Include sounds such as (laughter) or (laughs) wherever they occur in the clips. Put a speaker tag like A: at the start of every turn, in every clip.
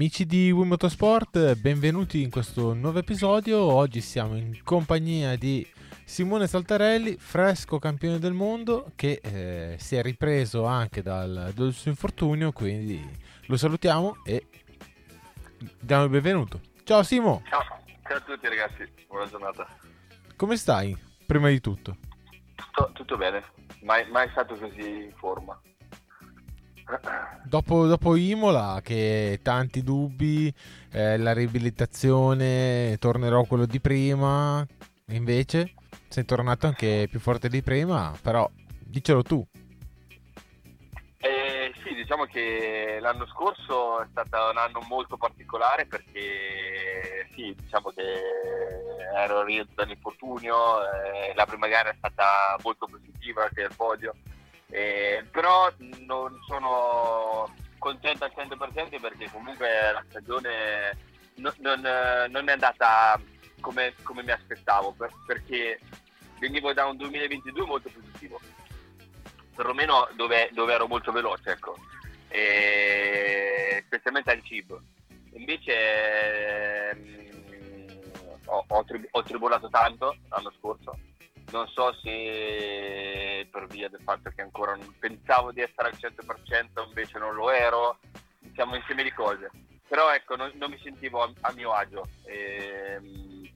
A: Amici di Wii Motorsport, benvenuti in questo nuovo episodio. Oggi siamo in compagnia di Simone Saltarelli, fresco campione del mondo, che eh, si è ripreso anche dal, dal, suo infortunio, quindi lo salutiamo e diamo il benvenuto. Ciao Simo!
B: Ciao, ciao a tutti ragazzi, buona giornata.
A: Come stai, prima di tutto?
B: Tutto, tutto bene, mai, mai stato così in forma.
A: Dopo, dopo, Imola, che tanti dubbi, eh, la riabilitazione, tornerò quello di prima, invece sei tornato anche più forte di prima, però dicelo tu.
B: Eh, sì, diciamo che l'anno scorso è stato un anno molto particolare perché sì, diciamo che ero rientrato dall'infortunio, eh, la prima gara è stata molto positiva anche al podio eh, però non sono contento al 100% perché comunque la stagione non, non, non è andata come, come mi aspettavo per, perché venivo da un 2022 molto positivo perlomeno dove, dove ero molto veloce ecco. E, specialmente al cibo. Invece mh, ho, ho, tri- ho tribolato tanto l'anno scorso non so se per via del fatto che ancora non pensavo di essere al 100% invece non lo ero. Diciamo insieme di cose. Però ecco non, non mi sentivo a, a mio agio. E, ehm,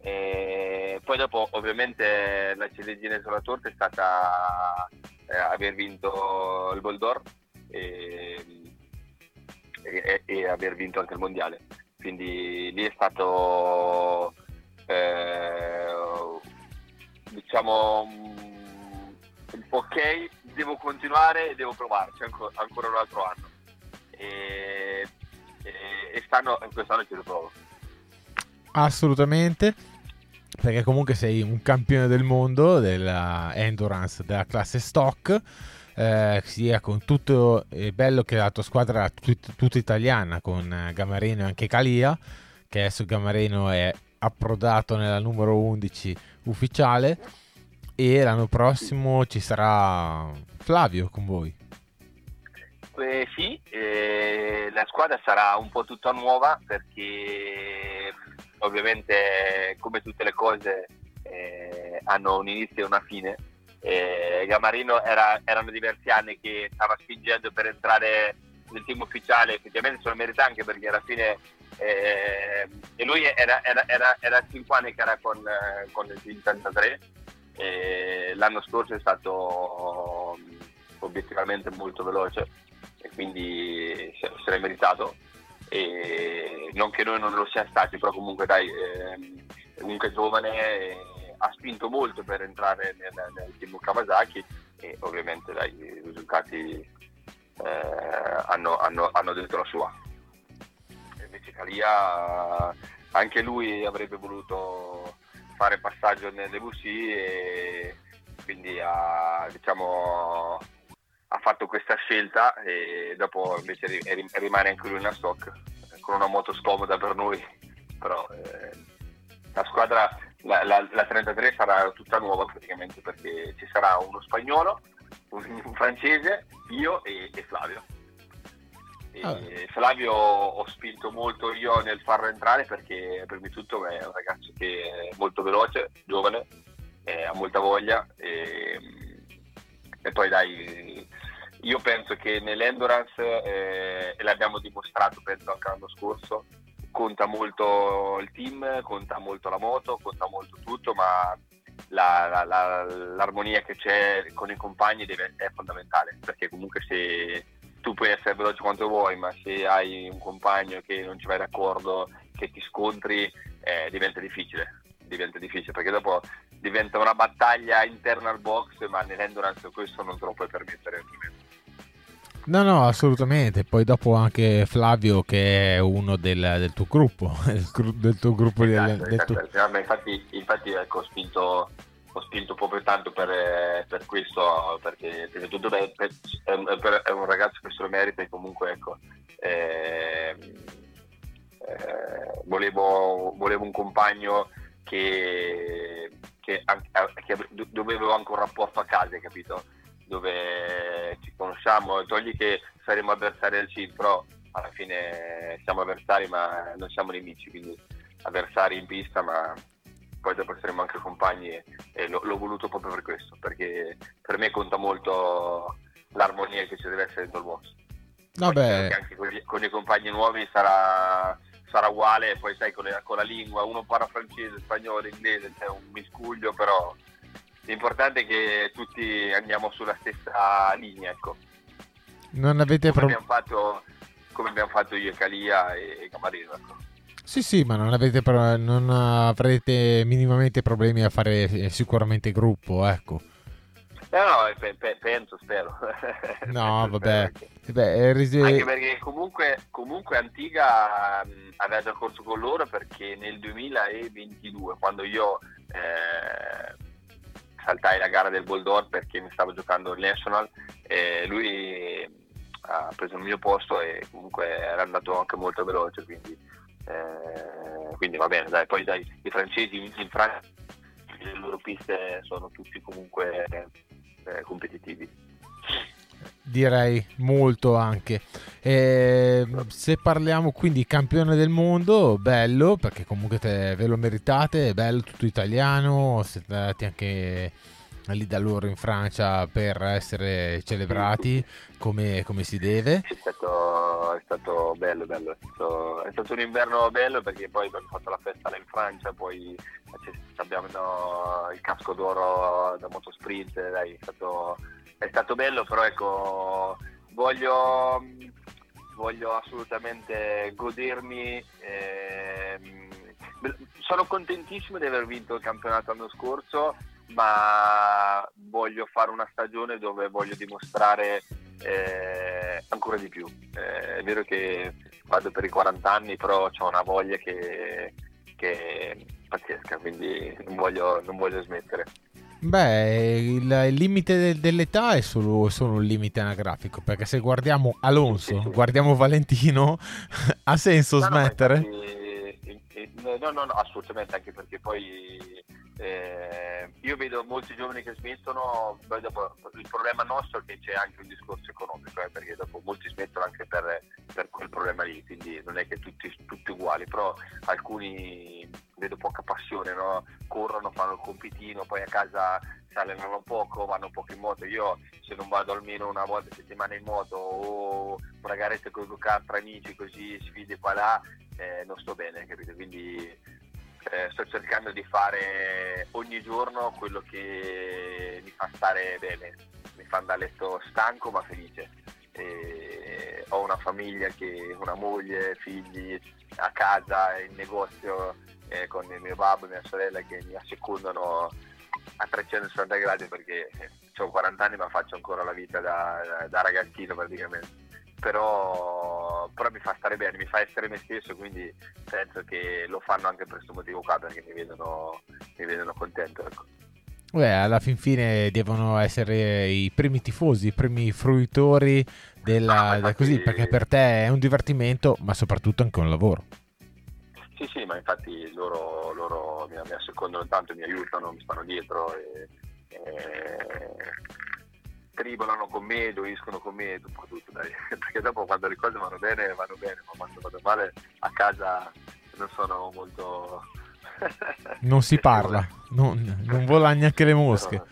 B: e poi dopo ovviamente la ciliegina sulla torta è stata eh, aver vinto il Boldor e, e, e, aver vinto anche il mondiale. Quindi lì è stato eh, diciamo ok, devo continuare e devo provarci ancora, un altro anno. E, e, e stanno, quest'anno ci riprovo.
A: Assolutamente, perché comunque sei un campione del mondo della endurance della classe stock. Eh, sia con tutto è bello che la tua squadra è tut, tutta italiana con Gamareno e anche Calia che adesso Gamareno è approdato nella numero 11 ufficiale e l'anno prossimo ci sarà Flavio con voi.
B: Eh, sì, eh, la squadra sarà un po' tutta nuova perché ovviamente come tutte le cose eh, hanno un inizio e una fine. Eh, Gamarino era, erano diversi anni che stava spingendo per entrare nel team ufficiale, effettivamente se lo merita anche perché alla fine eh, e lui era, era, era, era 5 anni che era con, eh, con il team 33 e l'anno scorso è stato mm, obiettivamente molto veloce e quindi se l'è meritato. E non che noi non lo siamo stati però comunque dai eh, comunque giovane eh, ha spinto molto per entrare nel, nel team Kawasaki e ovviamente dai, i risultati eh, hanno, hanno, hanno detto la sua invece Calia anche lui avrebbe voluto fare passaggio nelle VC e quindi ha, diciamo, ha fatto questa scelta e dopo invece rimane anche lui in stock con una moto scomoda per noi però eh, la squadra la, la, la, 33 sarà tutta nuova praticamente perché ci sarà uno spagnolo un, un francese io e, e Flavio Ah. Flavio ho spinto molto io nel farlo entrare perché prima di tutto è un ragazzo che è molto veloce, giovane, ha molta voglia e, e, poi dai, io penso che nell'endurance, eh, e l'abbiamo dimostrato penso anche l'anno scorso, conta molto il team, conta molto la moto, conta molto tutto, ma la, la, la, l'armonia che c'è con i compagni deve, è fondamentale perché comunque se tu puoi essere veloce quanto vuoi, ma se hai un compagno che non ci vai d'accordo, che ti scontri, eh, diventa difficile. Diventa difficile perché dopo diventa una battaglia interna al box, ma nell'endurance questo non te lo puoi permettere altrimenti.
A: No, no, assolutamente. Poi dopo anche Flavio che è uno del, del tuo gruppo, (laughs) del tuo gruppo
B: esatto,
A: di, del
B: esatto. Tuo... Infatti, infatti ecco, ho spinto ho spinto proprio tanto per, eh, per questo, perché prima di tutto beh, è, un, è, un, ragazzo che se lo merita e comunque ecco, eh, eh, volevo, volevo, un compagno che, che, che dovevo anche un rapporto a casa, capito? Dove ci conosciamo, togli che saremo avversari al CID, però alla fine siamo avversari ma non siamo nemici, quindi avversari in pista ma poi dopo saremo anche compagni e, e l'ho, l'ho, voluto proprio per questo, perché per me conta molto l'armonia che ci deve essere dentro il box.
A: Vabbè.
B: Anche con, gli, con i compagni nuovi sarà, sarà uguale, poi sai con, le, con, la lingua, uno parla francese, spagnolo, inglese, c'è un miscuglio, però l'importante è che tutti andiamo sulla stessa linea, ecco.
A: Non avete
B: problemi? Come abbiamo fatto io e Calia e Camarino, ecco.
A: Sì, sì, ma non, avete, non avrete minimamente problemi a fare eh, sicuramente gruppo, ecco.
B: No, no, pe- pe- penso, spero. (laughs)
A: No, vabbè.
B: Che... Beh, risi... Anche perché comunque, comunque Antiga mh, aveva già corso con loro perché nel 2022, quando io eh, saltai la gara del Boldor perché mi stavo giocando il National, eh, lui ha preso il mio posto e comunque era andato anche molto veloce, quindi eh, quindi va bene, dai, poi dai, i francesi in, in Francia le loro piste sono tutti comunque eh, competitivi.
A: Direi molto anche. Eh, se parliamo quindi campione del mondo, bello perché comunque te, ve lo meritate, è bello tutto italiano, siete andati anche lì da loro in Francia per essere celebrati come, come si deve.
B: È stato, è stato bello, bello. È stato, è stato, un inverno bello perché poi abbiamo fatto la festa là in Francia, poi abbiamo no, il casco d'oro da motosprint, dai, è, stato, è stato bello, però ecco, voglio, voglio assolutamente godermi. Eh, sono contentissimo di aver vinto il campionato l'anno scorso ma voglio fare una stagione dove voglio dimostrare eh, ancora di più. Eh, è vero che vado per i 40 anni, però ho una voglia che, che è pazzesca, quindi non voglio, non voglio smettere.
A: Beh, il, il limite de, dell'età è solo, solo, un limite anagrafico, perché se guardiamo Alonso, sì, sì. guardiamo Valentino, (laughs) ha senso no, smettere?
B: No, infatti, no, no, no, assolutamente, anche perché poi eh, io vedo molti giovani che smettono, poi dopo il problema nostro è che c'è anche un discorso economico, eh, perché dopo molti smettono anche per, per, quel problema lì, quindi non è che tutti, tutti uguali, però alcuni vedo poca passione, no? corrono, fanno il compitino, poi a casa si allenano poco, vanno poco in moto. Io se non vado almeno una volta a settimana in moto o una garetta con i tra amici così sfide qua là, eh, non sto bene, capito? Quindi eh, sto cercando di fare ogni giorno quello che mi fa stare bene, mi fa andare a letto stanco ma felice. E ho una famiglia, che, una moglie, figli a casa, in negozio eh, con mio babbo e mia sorella che mi assecondano a 360 gradi perché ho 40 anni ma faccio ancora la vita da, da ragazzino praticamente però, però, mi fa stare bene, mi fa essere me stesso, quindi penso che lo fanno anche per questo motivo qua, perché mi vedono, mi vedono contento. Ecco.
A: Beh, alla fin fine devono essere i primi tifosi, i primi fruitori della, ah, infatti, così, perché per te è un divertimento, ma soprattutto anche un lavoro.
B: Sì, sì, ma infatti loro, loro mi, mi assecondano tanto, mi aiutano, mi stanno dietro e, e tribolano con me, doiscono con me, un po' tutto, dai. (laughs) perché dopo quando le cose vanno bene, vanno bene, ma quando vanno male a casa non sono molto... (laughs)
A: non si (laughs) parla, non, non vola neanche le mosche.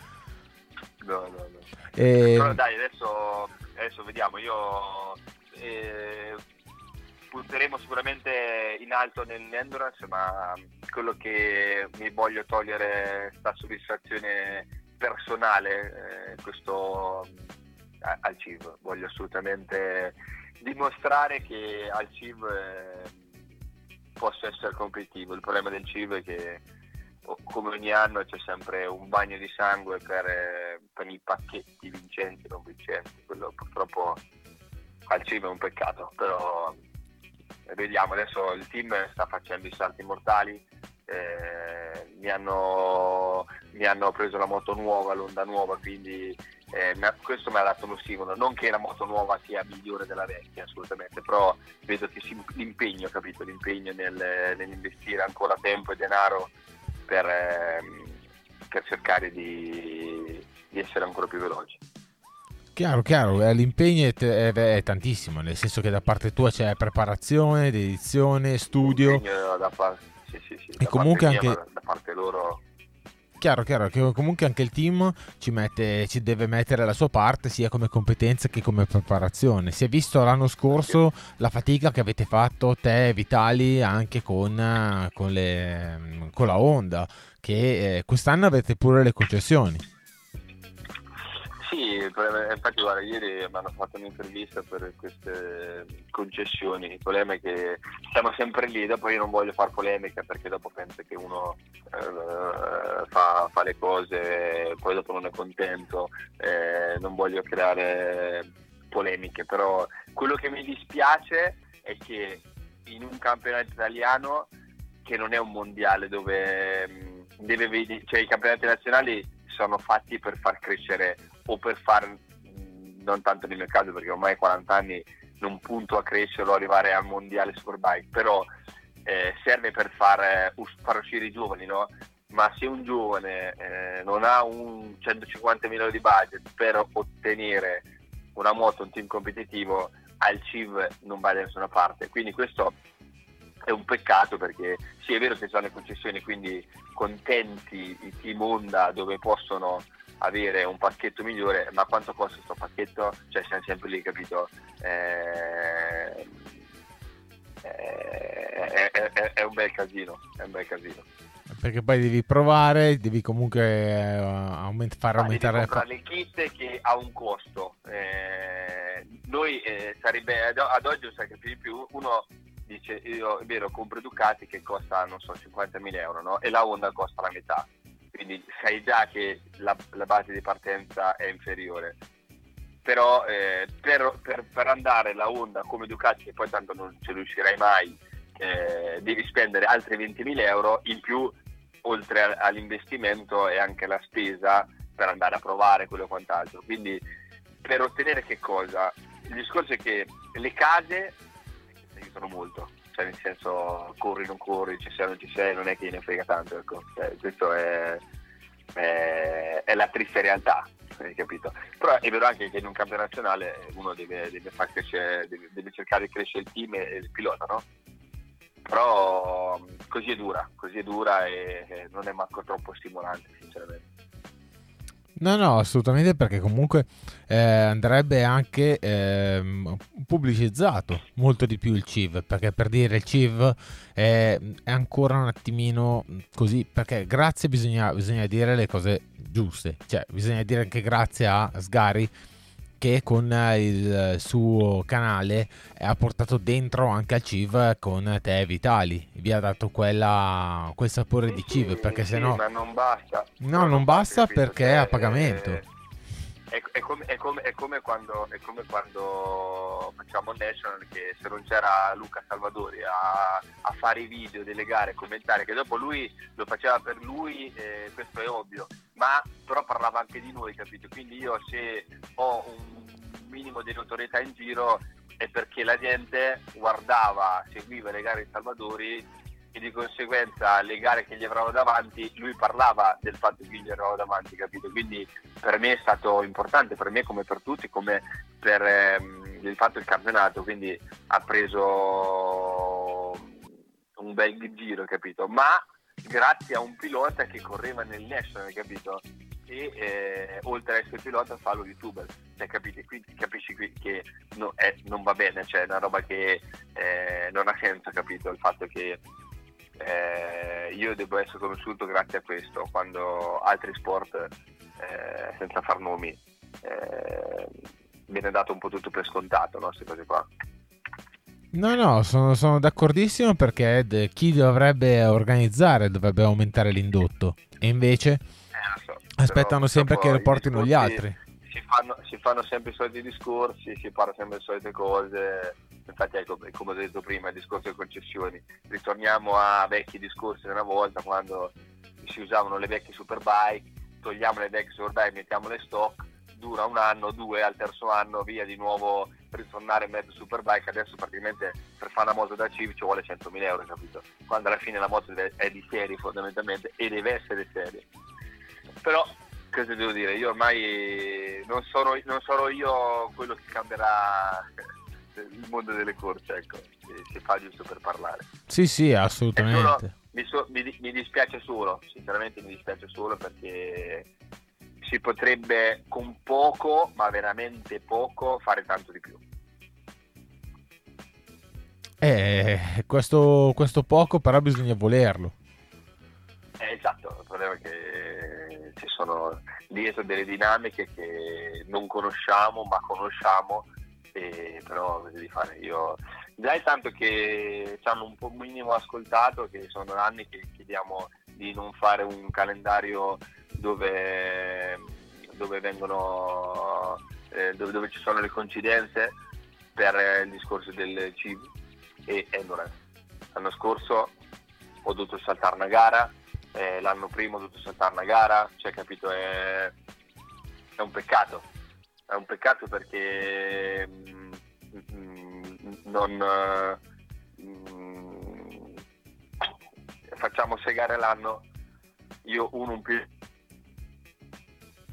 B: No, no, no. E... Però dai, adesso, adesso vediamo, io eh, punteremo sicuramente in alto nell'endurance, ma quello che mi voglio togliere sta soddisfazione personale eh, questo a, al CIV. Voglio assolutamente dimostrare che al CIV eh, posso essere competitivo. Il problema del CIV è che come ogni anno c'è sempre un bagno di sangue per, eh, per i pacchetti vincenti e non vincenti. Quello purtroppo al CIV è un peccato, però eh, vediamo adesso il team sta facendo i salti mortali eh, mi, hanno, mi, hanno, preso la moto nuova, l'onda nuova, quindi eh, questo mi ha dato lo stimolo. Non che la moto nuova sia migliore della vecchia, assolutamente, però vedo che si, l'impegno, capito? L'impegno nel, nell'investire ancora tempo e denaro per, eh, per cercare di, di essere ancora più veloci.
A: Chiaro, chiaro, eh, l'impegno è, è, è, tantissimo, nel senso che da parte tua c'è preparazione, dedizione, studio.
B: Da parte, sì, sì,
A: e comunque anche...
B: Mia, da parte loro
A: chiaro, chiaro, che comunque anche il team ci, mette, ci, deve mettere la sua parte sia come competenze che come preparazione. Si è visto l'anno scorso la fatica che avete fatto te e Vitali anche con, con, le, con la Honda, che eh, quest'anno avete pure le concessioni.
B: Sì, infatti guarda, ieri mi hanno fatto un'intervista per queste concessioni, il problema è che siamo sempre lì, dopo io non voglio fare polemica perché dopo penso che uno eh, fa, fa, le cose, poi dopo non è contento, eh, non voglio creare polemiche, però quello che mi dispiace è che in un campionato italiano che non è un mondiale dove mm, deve cioè i campionati nazionali sono fatti per far crescere o per far, non tanto nel mio caso perché ormai a 40 anni non punto a crescere o arrivare al mondiale Superbike, però eh, serve per far, uh, far, uscire i giovani, no? Ma se un giovane eh, non ha un 150 milioni di budget per ottenere una moto, un team competitivo, al CIV non va da nessuna parte. Quindi questo è un peccato perché sì è vero che sono le concessioni, quindi contenti i team Honda dove possono avere un pacchetto migliore, ma quanto costa questo pacchetto? Cioè siamo sempre lì, capito? Eh, è, è, è, un bel casino, è un bel casino.
A: Perché poi devi provare, devi comunque eh, aument- far aumentare
B: la le kit che ha un costo. Eh, noi eh, sarebbe ad, oggi, sai che più uno dice io è vero compro Ducati che costa non so 50.000 euro no? e la Honda costa la metà quindi sai già che la, la base di partenza è inferiore. Però eh, per, per, per, andare la Honda come Ducati, che poi tanto non ci riuscirai mai, eh, devi spendere altri 20.000 euro in più, oltre all'investimento e anche la spesa per andare a provare quello quant'altro. Quindi per ottenere che cosa? Il discorso è che le case aiutano molto, cioè nel senso corri non corri, ci sei non ci sei, non è che ne frega tanto, ecco. Cioè, questo è, è, è, la triste realtà, hai capito? Però è vero anche che in un campionato nazionale uno deve, deve, crescere, deve, deve cercare di crescere il team e il pilota, no? Però così è dura, così è dura e non è manco troppo stimolante, sinceramente.
A: No, no, assolutamente perché comunque eh, andrebbe anche eh, pubblicizzato molto di più il CIV, perché per dire il CIV è, è ancora un attimino così, perché grazie bisogna, bisogna dire le cose giuste, cioè bisogna dire anche grazie a Sgari che con il suo canale ha portato dentro anche al CIV con te Vitali. Vi ha dato quella, quel sapore
B: sì,
A: di CIV perché
B: sì,
A: se no
B: ma non basta.
A: No non, non basta perché è a pagamento.
B: è, è, è, come, è, come, è, come quando, è come quando facciamo National che se non c'era Luca Salvadori a, a fare i video delle gare commentare che dopo lui lo faceva per lui eh, questo è ovvio ma però parlava anche di noi, capito? Quindi io se ho un minimo di notorietà in giro è perché la gente guardava, seguiva le gare di Salvadori e di conseguenza le gare che gli avevano davanti, lui parlava del fatto che gli eravamo davanti, capito? Quindi per me è stato importante, per me come per tutti, come per ehm, il fatto del campionato, quindi ha preso un bel giro, capito? Ma grazie a un pilota che correva nel National, capito? E eh, oltre a essere pilota fa lo youtuber, cioè, capite? Quindi capisci che no, è, non va bene, cioè è una roba che eh, non ha senso, capito? Il fatto che eh, io devo essere conosciuto grazie a questo, quando altri sport, eh, senza far nomi, eh, viene dato un po' tutto per scontato, no? Queste cose qua.
A: No, no, sono, sono d'accordissimo perché de- chi dovrebbe organizzare dovrebbe aumentare l'indotto e invece
B: eh, so,
A: aspettano sempre che lo portino gli altri.
B: Si fanno, si fanno, sempre i soliti discorsi, si parla sempre le solite cose. Infatti, ecco, come ho detto prima, il discorso delle concessioni. Ritorniamo a vecchi discorsi di una volta quando si usavano le vecchie superbike, togliamo le vecchie superbike, mettiamo le stock dura un anno, due, al terzo anno via di nuovo ritornare in mezzo superbike, adesso praticamente per fare una moto da CIV ci vuole 100.000 euro, capito? Quando alla fine la moto è di serie fondamentalmente e deve essere serie. Però, cosa devo dire, io ormai non, sono, non sarò io quello che cambierà il mondo delle corse, ecco, si fa giusto per parlare.
A: Sì, sì, assolutamente.
B: Mi, so, mi, mi, dispiace solo, sinceramente mi dispiace solo perché si potrebbe con poco, ma veramente poco, fare tanto di più.
A: Eh, questo, questo poco però bisogna volerlo.
B: Eh, esatto, il problema è che ci sono dietro delle dinamiche che non conosciamo, ma conosciamo, e però devi fare io. Già è tanto che ci hanno un po' minimo ascoltato, che sono anni che chiediamo di non fare un calendario dove, dove vengono eh, dove, dove, ci sono le coincidenze per il discorso del cibo e endurance. L'anno scorso ho dovuto saltare una gara, eh, l'anno prima ho dovuto saltare una gara, cioè capito, è, è un peccato, è un peccato perché mm, mm, non mm, facciamo sei gare l'anno, io uno un più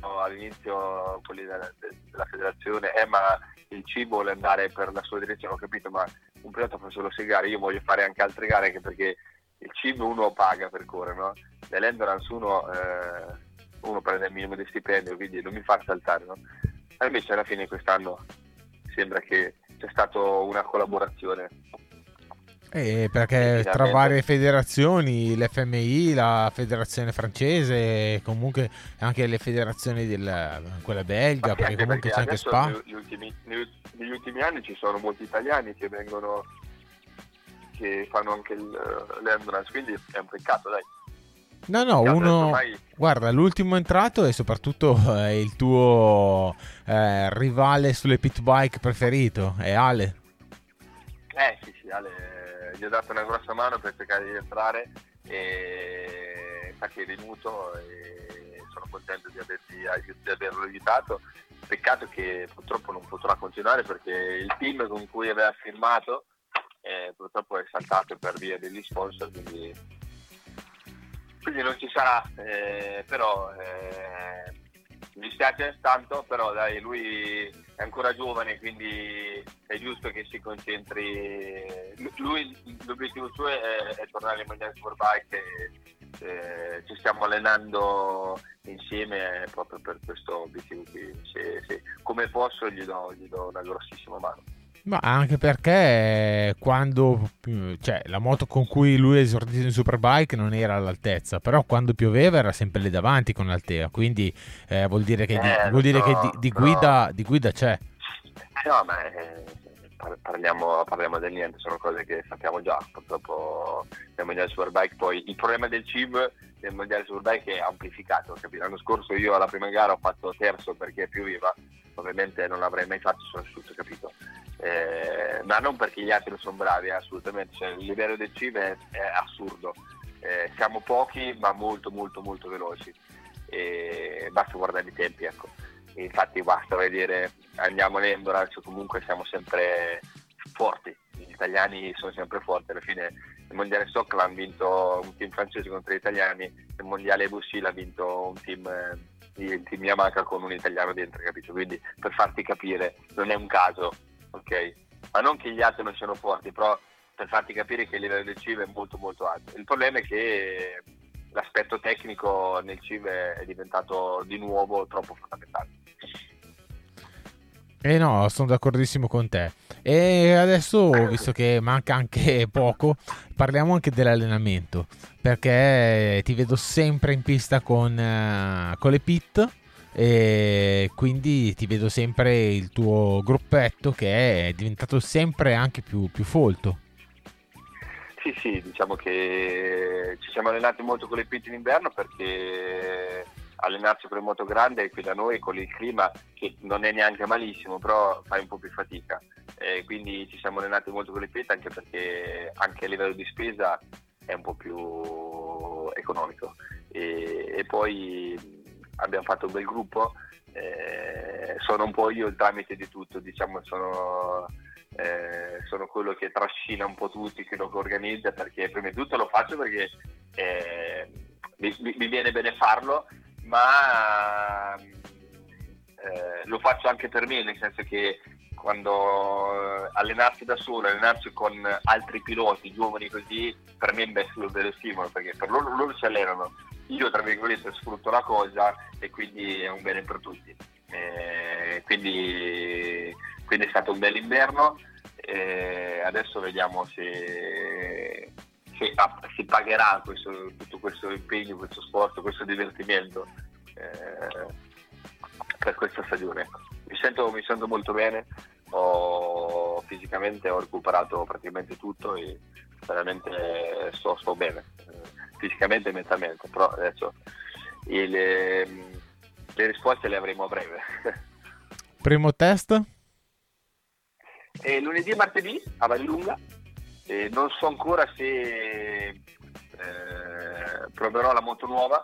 B: all'inizio quelli della, della federazione, eh ma il cibo vuole andare per la sua direzione, ho capito, ma un pilota fa solo 6 gare, io voglio fare anche altre gare anche perché il cibo uno paga per correre, no? Nell'endurance uno, eh, uno prende il minimo di stipendio, quindi non mi fa saltare, no? E invece alla fine quest'anno sembra che c'è stata una collaborazione
A: eh, perché tra varie federazioni, l'FMI, la federazione francese, comunque anche le federazioni della, quella belga,
B: sì,
A: perché comunque
B: perché
A: c'è anche Spa.
B: Negli ultimi, negli ultimi, anni ci sono molti italiani che vengono, che fanno anche l'endurance, quindi è un peccato, dai.
A: No, no, uno... Mai... Guarda, l'ultimo entrato e soprattutto è il tuo eh, rivale sulle pit bike preferito, è Ale.
B: Eh sì, sì, Ale gli ho dato una grossa mano per cercare di entrare e infatti è venuto e sono contento di, averti, di averlo aiutato. Peccato che purtroppo non potrà continuare perché il team con cui aveva firmato eh, purtroppo è saltato per via degli sponsor, quindi, quindi non ci sarà, eh, però eh, mi dispiace tanto, però dai, lui è ancora giovane, quindi è giusto che si concentri. Lui, l'obiettivo suo è, è tornare in Mondiale Superbike e eh, ci stiamo allenando insieme proprio per questo obiettivo qui. Se, se, come posso gli do, gli do una grossissima mano.
A: Ma anche perché quando cioè, la moto con cui lui è esordito in Superbike non era all'altezza, però quando pioveva era sempre lì davanti con Altea, quindi eh, vuol dire che, eh, di, vuol dire so, che di, di, guida, di, guida, c'è.
B: No, ma eh, parliamo, parliamo, del niente, sono cose che sappiamo già. Purtroppo nel mondiale Superbike poi il problema del CIB nel mondiale Superbike è amplificato. Capito? L'anno scorso io alla prima gara ho fatto terzo perché pioveva, ovviamente non l'avrei mai fatto sono asciutto, capito? Eh, ma non perché gli altri non sono bravi, assolutamente, cioè, il livello del CIV è, è assurdo, eh, siamo pochi ma molto molto molto veloci, e basta guardare i tempi, ecco. infatti basta vedere, andiamo all'endurance, comunque siamo sempre forti, gli italiani sono sempre forti, alla fine il mondiale Stock l'ha vinto un team francese contro gli italiani, il mondiale Bussi l'ha vinto un team... Eh, il team Yamaha con un italiano dentro, capito? Quindi per farti capire, non è un caso ok? Ma non che gli altri non siano forti, però per farti capire che il livello del CIV è molto molto alto. Il problema è che l'aspetto tecnico nel CIV è diventato di nuovo troppo fondamentale.
A: Eh no, sono d'accordissimo con te. E adesso, visto che manca anche poco, parliamo anche dell'allenamento. Perché ti vedo sempre in pista con, uh, con le pit e quindi ti vedo sempre il tuo gruppetto che è diventato sempre anche più, più folto.
B: Sì, sì, diciamo che ci siamo allenati molto con le pit in inverno perché allenarsi con il moto grande qui da noi con il clima che non è neanche malissimo, però fai un po' più fatica. E quindi ci siamo allenati molto con le pit anche perché anche a livello di spesa è un po' più economico. E, e poi abbiamo fatto un bel gruppo, eh, sono un po' io il tramite di tutto, diciamo sono, eh, sono quello che trascina un po' tutti, quello che organizza, perché prima di tutto lo faccio perché eh, mi, mi, viene bene farlo, ma eh, lo faccio anche per me, nel senso che quando allenarsi da solo, allenarsi con altri piloti giovani così, per me è un bello stimolo, perché per loro, loro si allenano, io tra virgolette sfrutto la cosa e quindi è un bene per tutti. Eh, quindi, quindi, è stato un bel inverno, eh, adesso vediamo se, se si pagherà questo, tutto questo impegno, questo sport, questo divertimento eh, per questa stagione. Mi sento, mi sento molto bene, ho, fisicamente ho recuperato praticamente tutto e veramente sto, sto bene, fisicamente e mentalmente, però adesso il, le risposte le avremo a breve. (laughs)
A: Primo test?
B: E lunedì e martedì a Vallunga. E non so ancora se eh, proverò la moto nuova,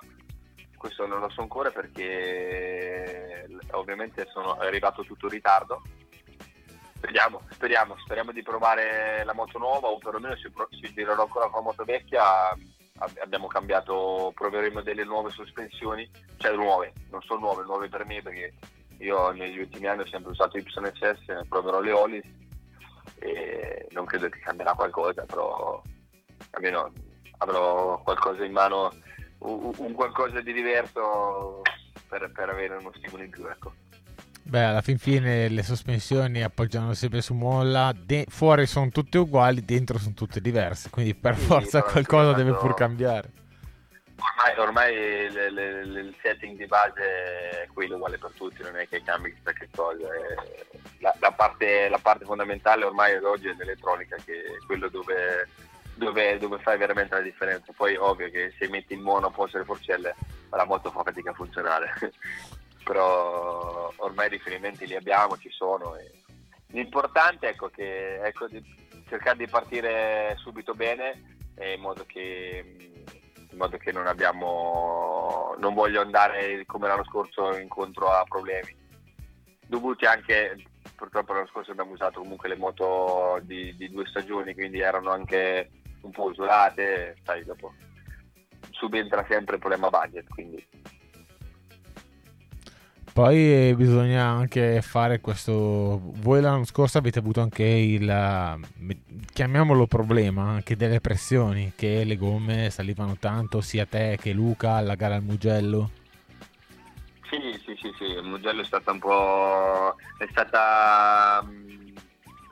B: questo non lo so ancora perché ovviamente sono arrivato tutto in ritardo. Speriamo, speriamo, speriamo di provare la moto nuova o perlomeno se, se girerò ancora con la moto vecchia abbiamo cambiato, proveremo delle nuove sospensioni, cioè nuove, non sono nuove, nuove per me perché io negli ultimi anni ho sempre usato YSS, proverò le Olis e non credo che cambierà qualcosa, però almeno avrò qualcosa in mano, un, qualcosa di diverso per, per, avere uno stimolo in più. Ecco.
A: Beh, alla fin fine le sospensioni appoggiano sempre su molla, de- fuori sono tutte uguali, dentro sono tutte diverse, quindi per sì, forza qualcosa deve pur cambiare.
B: Ormai, ormai le, le, le, il setting di base è quello uguale per tutti, non è che cambi chissà che cosa. La, la, parte, la, parte, fondamentale ormai ad oggi è l'elettronica, che è quello dove, dove, dove, fai veramente la differenza. Poi ovvio che se metti in mono a posto le forcelle la moto fa fatica a funzionare. (laughs) però ormai i riferimenti li abbiamo, ci sono. L'importante ecco, che, ecco, di cercare di partire subito bene in modo che, in modo che non abbiamo non voglio andare come l'anno scorso incontro a problemi dovuti anche purtroppo l'anno scorso abbiamo usato comunque le moto di, di due stagioni quindi erano anche un po' usurate sai dopo subentra sempre il problema budget quindi
A: poi bisogna anche fare questo. Voi l'anno scorso avete avuto anche il chiamiamolo problema anche delle pressioni che le gomme salivano tanto sia te che Luca alla gara al Mugello.
B: Sì, sì, sì, sì, il Mugello è stata un po'. è stata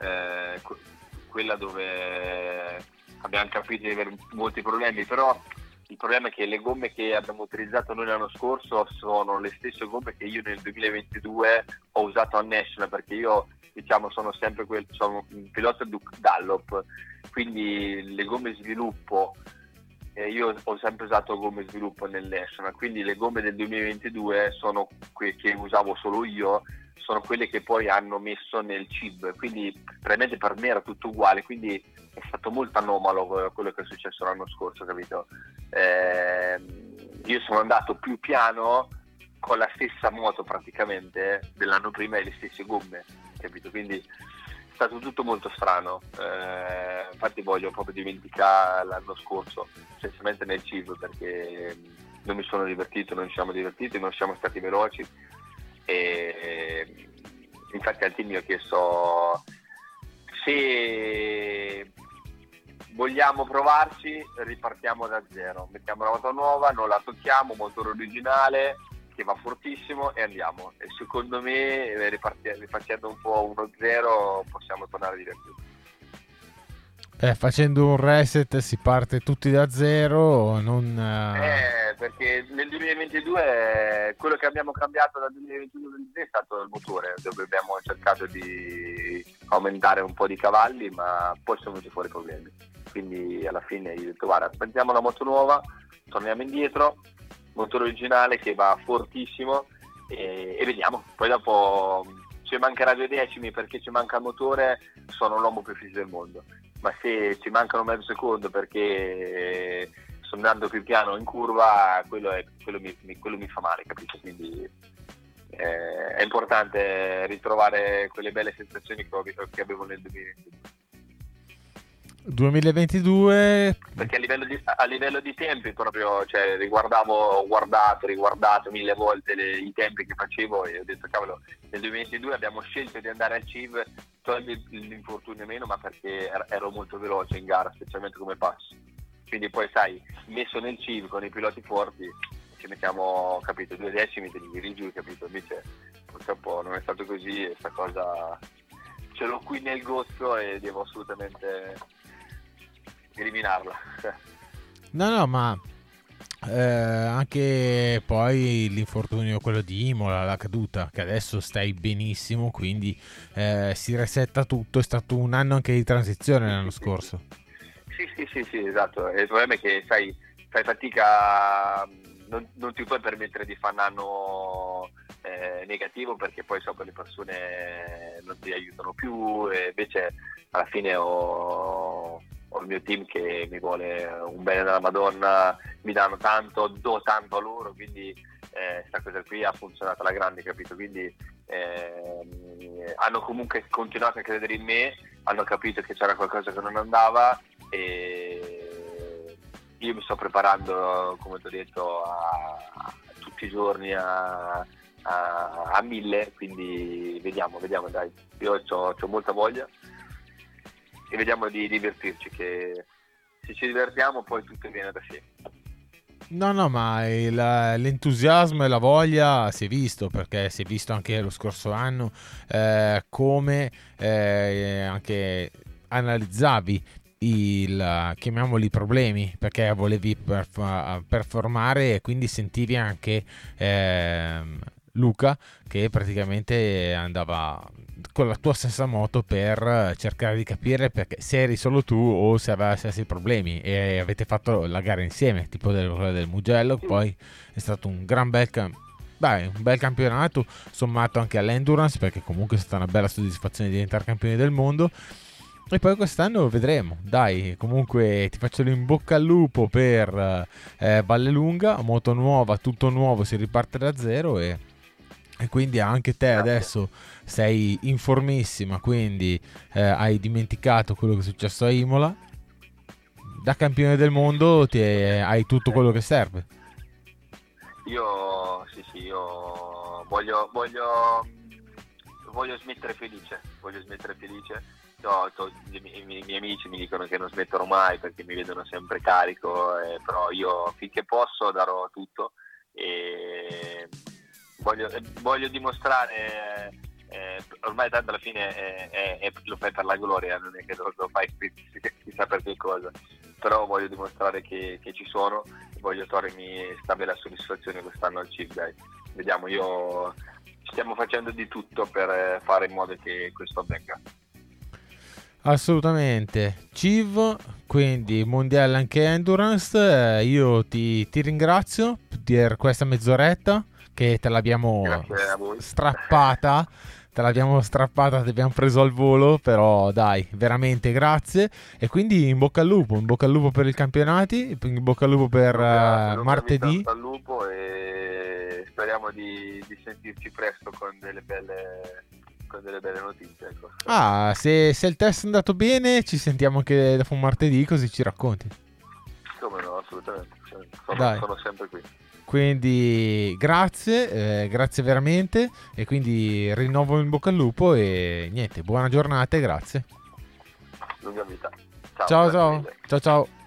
B: eh, quella dove abbiamo capito di avere molti problemi, però il problema è che le gomme che abbiamo utilizzato noi l'anno scorso sono le stesse gomme che io nel 2022 ho usato a National perché io diciamo sono sempre quel, sono un pilota Duke Dallop, quindi le gomme sviluppo eh, io ho sempre usato gomme sviluppo nel National, quindi le gomme del 2022 sono quelle che usavo solo io sono quelle che poi hanno messo nel CIB, quindi probabilmente per me era tutto uguale, quindi è stato molto anomalo quello che è successo l'anno scorso, capito? Eh, io sono andato più piano con la stessa moto praticamente dell'anno prima e le stesse gomme, capito? Quindi è stato tutto molto strano. Eh, infatti voglio proprio dimenticare l'anno scorso, essenzialmente nel CIB perché non mi sono divertito, non ci siamo divertiti, non siamo stati veloci e, infatti al team mi ho chiesto se vogliamo provarci ripartiamo da zero. Mettiamo una moto nuova non la tocchiamo motore originale che va fortissimo e andiamo. E secondo me rifacendo un po' 1-0 possiamo tornare divertirci
A: eh, facendo un reset si parte tutti da zero non,
B: eh, perché nel 2022 quello che abbiamo cambiato dal 2021 è stato il motore dove abbiamo cercato di aumentare un po' di cavalli ma poi sono venuti fuori problemi. Quindi alla fine io ho detto guarda prendiamo la moto nuova torniamo indietro motore originale che va fortissimo e, e vediamo. Poi dopo ci mancherà due decimi perché ci manca il motore sono l'uomo più fisico del mondo ma se ci mancano mezzo secondo perché sto andando più piano in curva, quello, è, quello, mi, quello mi, fa male, capito? Quindi eh, è importante ritrovare quelle belle sensazioni che, avevo nel 2022.
A: 2022
B: perché a livello di, a livello di tempi proprio cioè, riguardavo guardato riguardato mille volte le, i tempi che facevo e ho detto cavolo nel 2022 abbiamo scelto di andare al CIV togli l'infortunio meno ma perché ero molto veloce in gara specialmente come passo. Quindi poi sai messo nel CIV con i piloti forti ci mettiamo capito due decimi te li tiri giù capito? Invece purtroppo non è stato così e questa cosa ce l'ho qui nel gozzo e devo assolutamente eliminarla.
A: No, no, ma eh, anche poi l'infortunio quello di Imola, la caduta, che adesso stai benissimo, quindi eh, si resetta tutto, è stato un anno anche di transizione l'anno scorso.
B: Sì, sì, sì, sì, esatto. il problema è che sai, fai fatica, non, non ti puoi permettere di fare un anno eh, negativo perché poi so che le persone non ti aiutano più e invece alla fine ho ho il mio team che mi vuole un bene della Madonna, mi danno tanto, do tanto a loro, quindi questa eh, cosa qui ha funzionato alla grande, capito? Quindi eh, hanno comunque continuato a credere in me, hanno capito che c'era qualcosa che non andava e io mi sto preparando, come ti ho detto, a, a tutti i giorni a, a, a, mille, quindi vediamo, vediamo, dai, io ho molta voglia e vediamo di divertirci che se ci divertiamo poi tutto viene da sé.
A: No, no, ma il, l'entusiasmo e la voglia si è visto perché si è visto anche lo scorso anno eh, come eh, anche analizzavi il, chiamiamoli problemi perché volevi perf- performare e quindi sentivi anche eh, Luca che praticamente andava con la tua stessa moto per cercare di capire perché, se eri solo tu o se aveva stessi problemi. E avete fatto la gara insieme tipo del, del Mugello poi è stato un gran bel camp- Beh, un bel campionato sommato anche all'endurance perché comunque è stata una bella soddisfazione di diventare campione del mondo. E poi quest'anno vedremo, dai, comunque ti faccio in bocca al lupo per eh, Valle Lunga, moto nuova, tutto nuovo, si riparte da zero e e quindi anche te adesso sei informissima, quindi eh, hai dimenticato quello che è successo a Imola. Da campione del mondo ti, hai tutto quello che serve.
B: Io sì, sì, io voglio, voglio, voglio smettere felice, voglio smettere felice. No, to, i, miei, i, miei amici mi dicono che non smetterò mai perché mi vedono sempre carico, eh, però io finché posso darò tutto e voglio, voglio dimostrare, eh, ormai tanto alla fine è, è, è, lo fai per la gloria, non è che lo, lo fai chissà per che cosa, però voglio dimostrare che, che ci sono voglio togliermi questa bella soddisfazione quest'anno al CIV, dai. Vediamo, io stiamo facendo di tutto per fare in modo che questo avvenga.
A: Assolutamente, CIV, quindi mondiale anche endurance, eh, io ti, ti ringrazio per questa mezz'oretta che te l'abbiamo strappata. Te l'abbiamo strappata, ti abbiamo preso al volo, però dai, veramente grazie. E quindi in bocca al lupo, in bocca al lupo per i campionati, in bocca al lupo per uh, martedì. In
B: bocca al lupo e speriamo di, di sentirci presto con delle belle con delle belle notizie. Ecco.
A: Ah, se, se, il test è andato bene, ci sentiamo anche dopo un martedì, così ci racconti.
B: Come no, assolutamente. Sono, sono sempre qui.
A: Quindi grazie, eh, grazie veramente e quindi rinnovo in bocca al lupo e niente, buona giornata e grazie.
B: Lunga vita.
A: Ciao ciao. Ciao ciao. ciao, ciao.